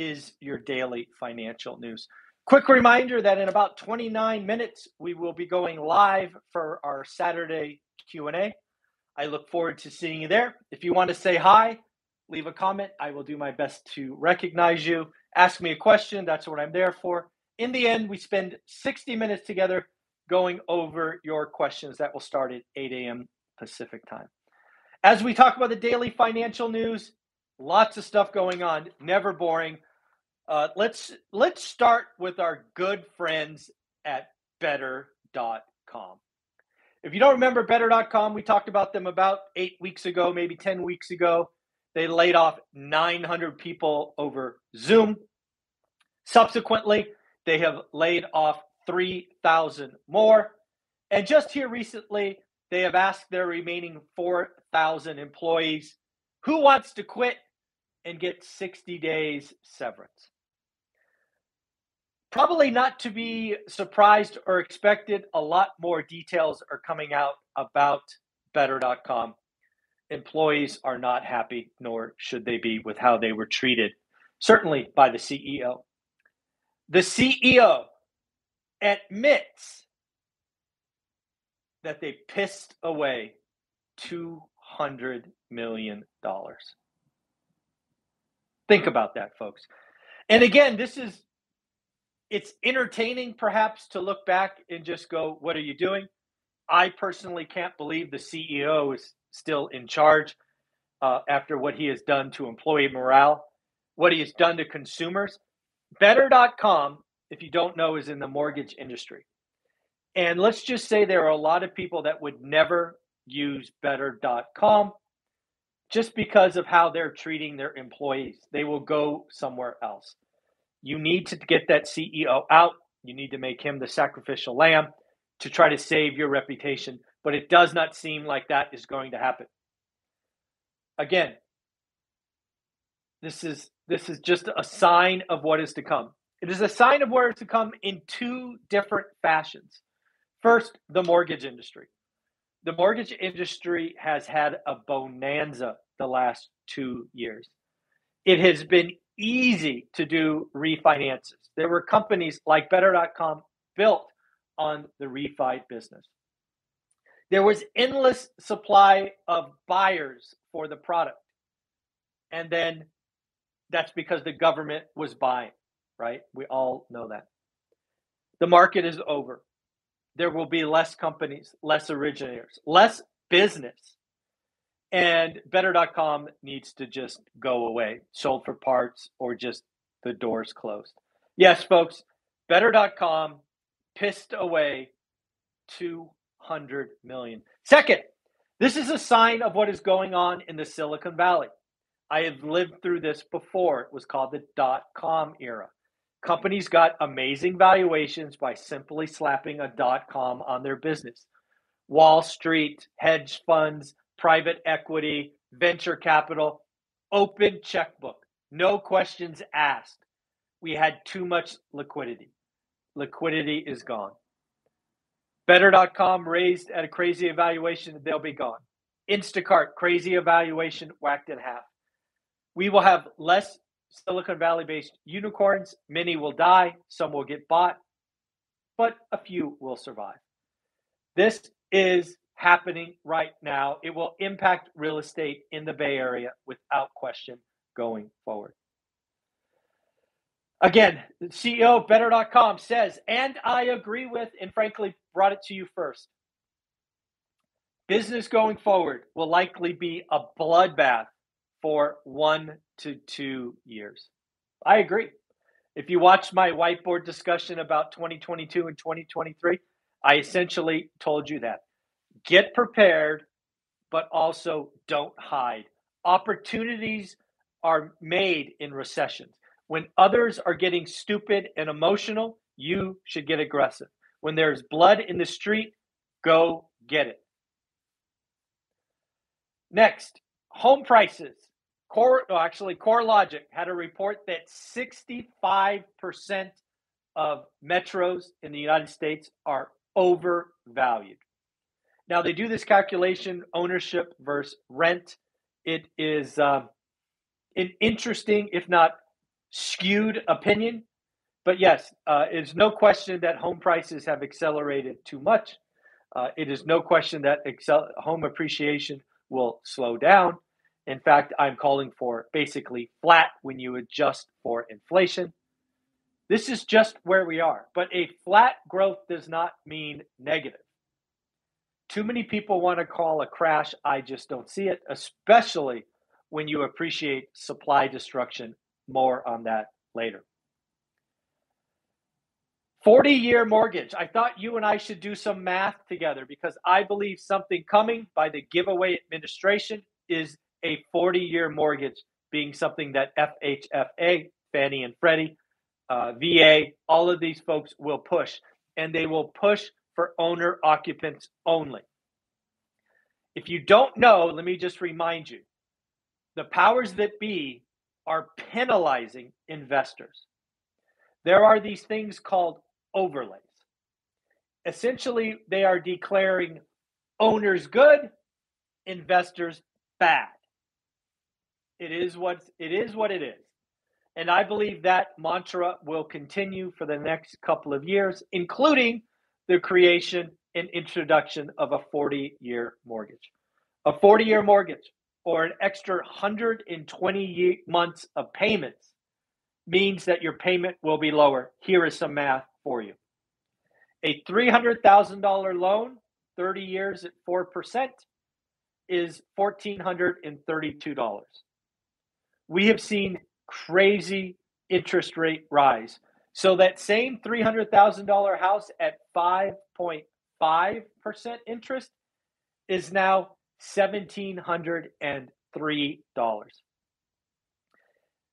is your daily financial news. Quick reminder that in about 29 minutes we will be going live for our Saturday Q&A. I look forward to seeing you there. If you want to say hi, leave a comment. I will do my best to recognize you. Ask me a question. That's what I'm there for. In the end, we spend 60 minutes together going over your questions. That will start at 8 a.m. Pacific time. As we talk about the daily financial news, lots of stuff going on, never boring. Uh, let's let's start with our good friends at Better.com. If you don't remember Better.com, we talked about them about eight weeks ago, maybe 10 weeks ago. They laid off 900 people over Zoom. Subsequently, they have laid off 3,000 more. And just here recently, they have asked their remaining 4,000 employees who wants to quit and get 60 days severance. Probably not to be surprised or expected, a lot more details are coming out about better.com. Employees are not happy, nor should they be, with how they were treated, certainly by the CEO. The CEO admits that they pissed away $200 million. Think about that, folks. And again, this is it's entertaining perhaps to look back and just go, what are you doing? I personally can't believe the CEO is still in charge uh, after what he has done to employee morale, what he has done to consumers. Better.com, if you don't know, is in the mortgage industry. And let's just say there are a lot of people that would never use better.com just because of how they're treating their employees. They will go somewhere else. You need to get that CEO out. You need to make him the sacrificial lamb to try to save your reputation. But it does not seem like that is going to happen. Again, this is this is just a sign of what is to come. It is a sign of what is to come in two different fashions. First, the mortgage industry. The mortgage industry has had a bonanza the last two years. It has been easy to do refinances. There were companies like Better.com built on the refi business. There was endless supply of buyers for the product. And then that's because the government was buying, right? We all know that. The market is over. There will be less companies, less originators, less business and better.com needs to just go away, sold for parts or just the doors closed. Yes, folks, better.com pissed away 200 million. Second, this is a sign of what is going on in the Silicon Valley. I have lived through this before. It was called the dot com era. Companies got amazing valuations by simply slapping a dot com on their business. Wall Street, hedge funds, private equity, venture capital, open checkbook, no questions asked. We had too much liquidity. Liquidity is gone. Better.com raised at a crazy evaluation, they'll be gone. Instacart, crazy evaluation, whacked in half. We will have less Silicon Valley based unicorns. Many will die, some will get bought, but a few will survive. This is happening right now. It will impact real estate in the Bay Area without question going forward. Again, the CEO of Better.com says, and I agree with, and frankly, brought it to you first. Business going forward will likely be a bloodbath for one to two years. I agree. If you watch my whiteboard discussion about 2022 and 2023, I essentially told you that get prepared, but also don't hide. Opportunities are made in recessions. When others are getting stupid and emotional, you should get aggressive. When there's blood in the street, go get it. Next, home prices. Core, oh, actually, CoreLogic had a report that 65% of metros in the United States are overvalued. Now they do this calculation ownership versus rent. It is um, an interesting, if not skewed opinion. But yes, uh, it's no question that home prices have accelerated too much. Uh, it is no question that excel- home appreciation will slow down. In fact, I'm calling for basically flat when you adjust for inflation. This is just where we are. But a flat growth does not mean negative. Too many people want to call a crash. I just don't see it, especially when you appreciate supply destruction. More on that later. 40 year mortgage. I thought you and I should do some math together because I believe something coming by the giveaway administration is a 40 year mortgage being something that FHFA, Fannie and Freddie, uh, VA, all of these folks will push, and they will push for owner occupants only. If you don't know, let me just remind you the powers that be are penalizing investors. There are these things called overlays. Essentially, they are declaring owners good, investors bad. It is what it is what it is. And I believe that mantra will continue for the next couple of years, including the creation and introduction of a 40 year mortgage. A 40 year mortgage or an extra 120 months of payments means that your payment will be lower. Here is some math for you. A $300,000 loan, 30 years at 4%, is $1,432 we have seen crazy interest rate rise. So that same $300,000 house at 5.5% interest is now $1,703.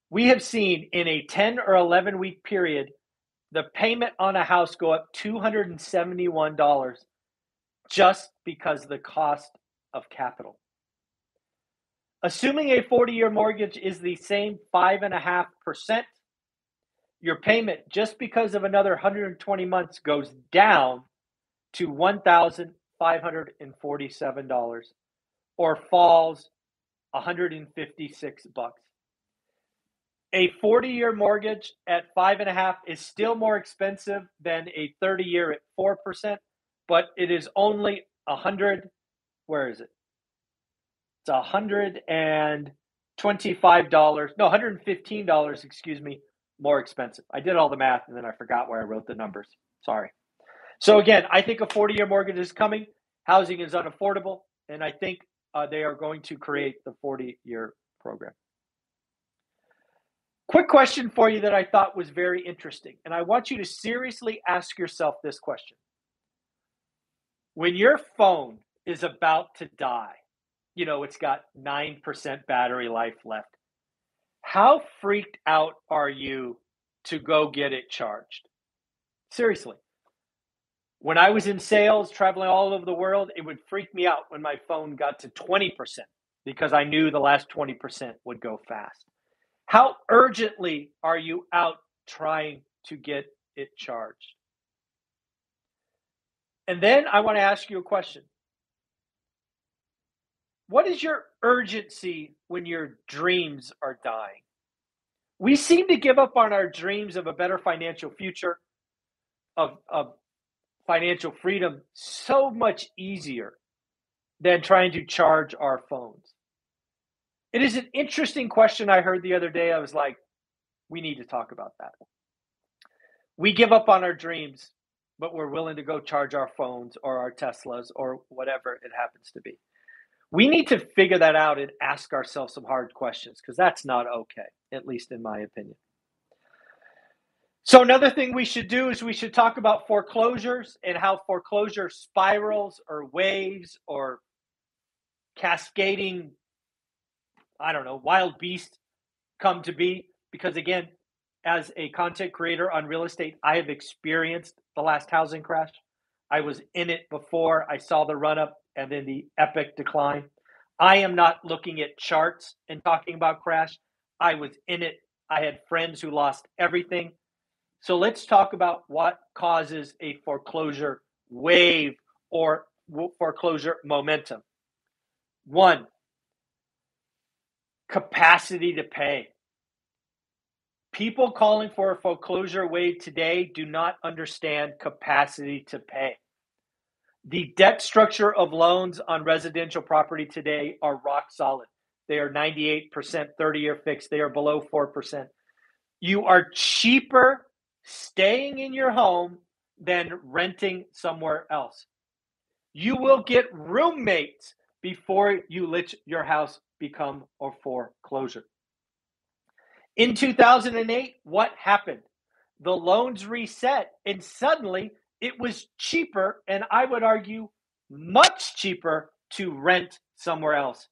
We have seen in a 10 or 11 week period the payment on a house go up $271 just because of the cost of capital. Assuming a 40 year mortgage is the same 5.5%, your payment, just because of another 120 months, goes down to $1,547 or falls 156 bucks. A 40 year mortgage at 5.5 is still more expensive than a 30 year at 4%, but it is only 100. Where is it? It's hundred and twenty-five dollars. No, hundred and fifteen dollars. Excuse me, more expensive. I did all the math and then I forgot where I wrote the numbers. Sorry. So again, I think a forty-year mortgage is coming. Housing is unaffordable, and I think uh, they are going to create the forty-year program. Quick question for you that I thought was very interesting, and I want you to seriously ask yourself this question. When your phone is about to die, you know, it's got 9% battery life left. How freaked out are you to go get it charged? Seriously. When I was in sales, traveling all over the world, it would freak me out when my phone got to 20% because I knew the last 20% would go fast. How urgently are you out trying to get it charged? And then I want to ask you a question what is your urgency when your dreams are dying? We seem to give up on our dreams of a better financial future, of, of financial freedom, so much easier than trying to charge our phones. It is an interesting question I heard the other day. I was like, we need to talk about that. We give up on our dreams, but we're willing to go charge our phones or our Teslas or whatever it happens to be. We need to figure that out and ask ourselves some hard questions because that's not okay, at least in my opinion. So, another thing we should do is we should talk about foreclosures and how foreclosure spirals or waves or cascading, I don't know, wild beast come to be. Because, again, as a content creator on real estate, I have experienced the last housing crash. I was in it before I saw the run up and then the epic decline. I am not looking at charts and talking about crash. I was in it. I had friends who lost everything. So let's talk about what causes a foreclosure wave or foreclosure momentum. One, capacity to pay. People calling for a foreclosure wave today do not understand capacity to pay. The debt structure of loans on residential property today are rock solid. They are 98% 30 year fixed. They are below 4%. You are cheaper staying in your home than renting somewhere else. You will get roommates before you let your house become a foreclosure. In 2008, what happened? The loans reset, and suddenly it was cheaper, and I would argue much cheaper to rent somewhere else.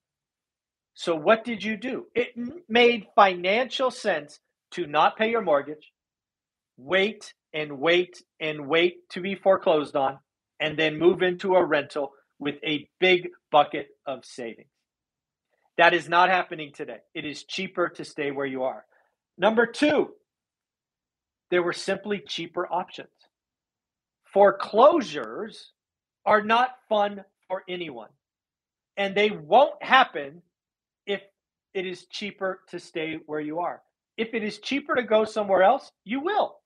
So, what did you do? It made financial sense to not pay your mortgage, wait and wait and wait to be foreclosed on, and then move into a rental with a big bucket of savings. That is not happening today. It is cheaper to stay where you are. Number two, there were simply cheaper options. Foreclosures are not fun for anyone, and they won't happen if it is cheaper to stay where you are. If it is cheaper to go somewhere else, you will.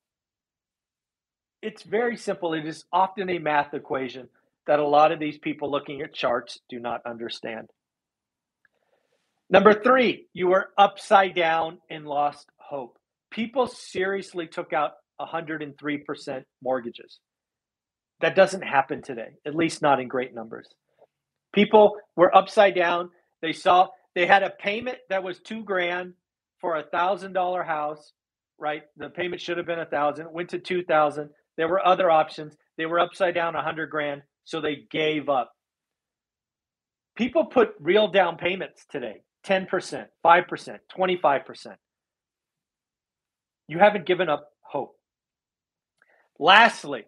It's very simple. It is often a math equation that a lot of these people looking at charts do not understand. Number three, you were upside down and lost hope. People seriously took out 103% mortgages. That doesn't happen today, at least not in great numbers. People were upside down. They saw they had a payment that was two grand for a thousand dollar house, right? The payment should have been a thousand, went to two thousand. There were other options. They were upside down a hundred grand, so they gave up. People put real down payments today 10%, 5%, 25%. You haven't given up hope. Lastly,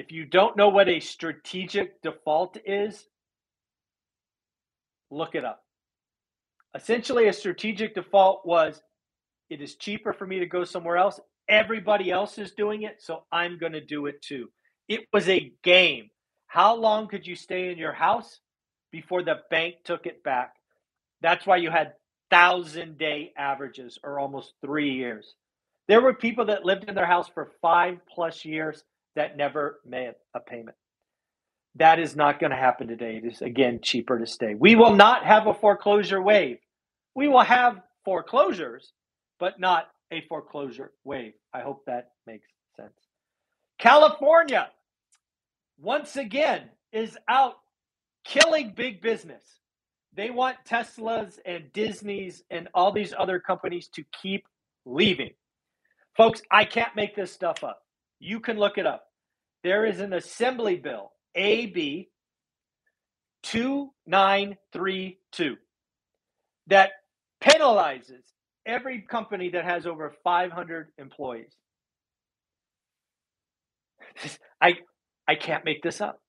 if you don't know what a strategic default is, look it up. Essentially, a strategic default was it is cheaper for me to go somewhere else. Everybody else is doing it, so I'm going to do it too. It was a game. How long could you stay in your house before the bank took it back? That's why you had thousand day averages or almost three years. There were people that lived in their house for five plus years that never made a payment. That is not going to happen today. It is, again, cheaper to stay. We will not have a foreclosure wave. We will have foreclosures, but not a foreclosure wave. I hope that makes sense. California, once again, is out killing big business. They want Teslas and Disney's and all these other companies to keep leaving. Folks, I can't make this stuff up. You can look it up. There is an assembly bill AB 2932 that penalizes every company that has over 500 employees. I I can't make this up.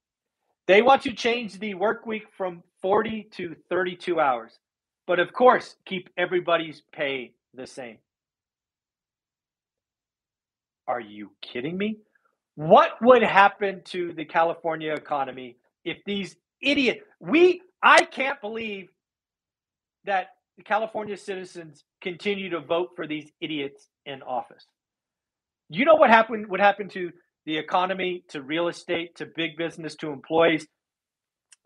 They want to change the work week from 40 to 32 hours. But of course, keep everybody's pay the same. Are you kidding me? What would happen to the California economy if these idiot we I can't believe that California citizens continue to vote for these idiots in office. You know what happened what happened to the economy, to real estate, to big business, to employees?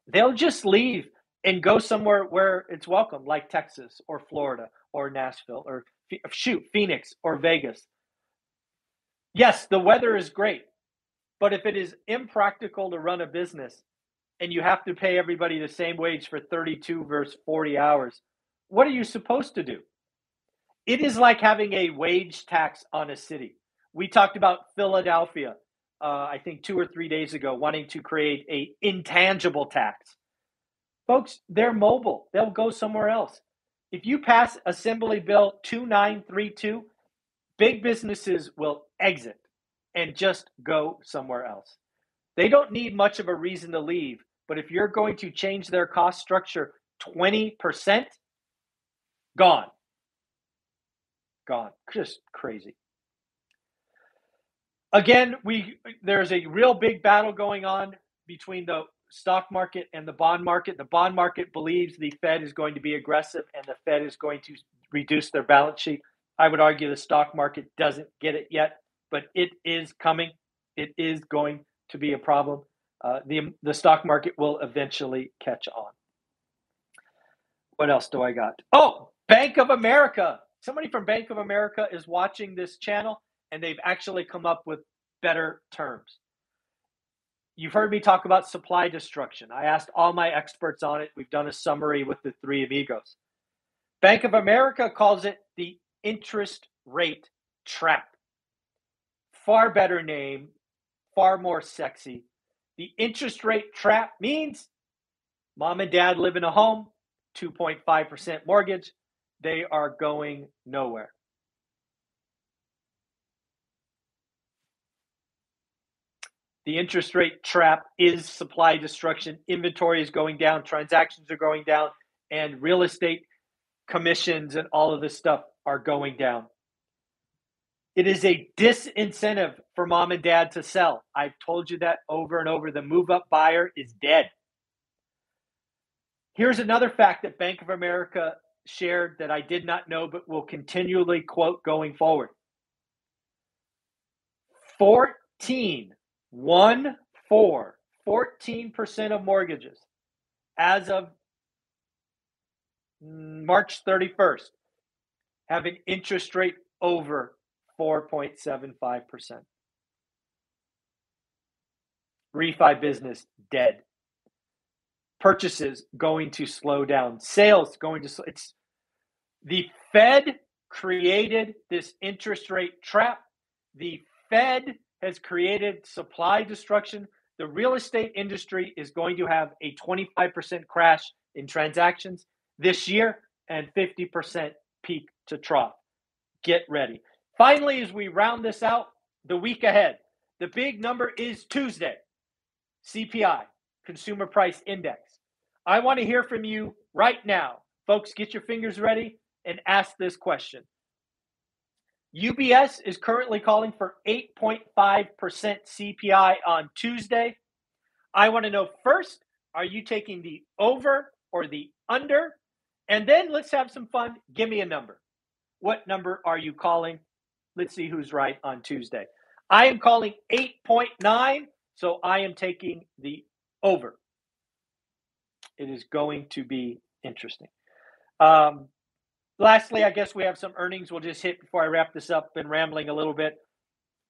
They'll just leave and go somewhere where it's welcome, like Texas or Florida or Nashville or shoot, Phoenix or Vegas. Yes, the weather is great. But if it is impractical to run a business and you have to pay everybody the same wage for 32 versus 40 hours, what are you supposed to do? It is like having a wage tax on a city. We talked about Philadelphia, uh, I think two or three days ago, wanting to create a intangible tax. Folks, they're mobile. They'll go somewhere else. If you pass Assembly Bill 2932, big businesses will exit and just go somewhere else. They don't need much of a reason to leave, but if you're going to change their cost structure 20%, gone. Gone. Just crazy. Again, we there's a real big battle going on between the stock market and the bond market. The bond market believes the Fed is going to be aggressive and the Fed is going to reduce their balance sheet. I would argue the stock market doesn't get it yet, but it is coming. It is going to be a problem. Uh, the the stock market will eventually catch on. What else do I got? Oh, Bank of America. Somebody from Bank of America is watching this channel, and they've actually come up with better terms. You've heard me talk about supply destruction. I asked all my experts on it. We've done a summary with the three amigos. Bank of America calls it the interest rate trap. Far better name, far more sexy. The interest rate trap means mom and dad live in a home, 2.5% mortgage. They are going nowhere. The interest rate trap is supply destruction. Inventory is going down, transactions are going down, and real estate commissions and all of this stuff are going down. It is a disincentive for mom and dad to sell. I've told you that over and over. The move up buyer is dead. Here's another fact that Bank of America shared that I did not know but will continually quote going forward 14, 1 4, 14% of mortgages as of March 31st have an interest rate over 4.75%. Refi business dead. Purchases going to slow down. Sales going to slow. it's the Fed created this interest rate trap. The Fed has created supply destruction. The real estate industry is going to have a 25% crash in transactions this year and 50% peak to trough. Get ready. Finally, as we round this out, the week ahead, the big number is Tuesday CPI, Consumer Price Index. I want to hear from you right now. Folks, get your fingers ready and ask this question. UBS is currently calling for 8.5% CPI on Tuesday. I want to know first, are you taking the over or the under? And then let's have some fun. Give me a number. What number are you calling? Let's see who's right on Tuesday. I am calling 8.9, so I am taking the over. It is going to be interesting. Um, lastly, I guess we have some earnings we'll just hit before I wrap this up. Been rambling a little bit.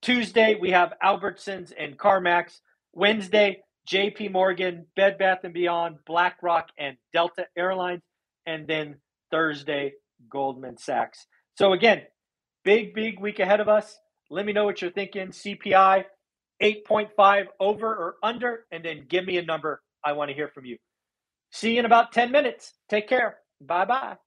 Tuesday, we have Albertsons and CarMax. Wednesday, JP Morgan, Bed Bath and Beyond, BlackRock, and Delta Airlines. And then Thursday, Goldman Sachs. So again, big, big week ahead of us. Let me know what you're thinking. CPI 8.5 over or under, and then give me a number. I want to hear from you. See you in about 10 minutes. Take care. Bye bye.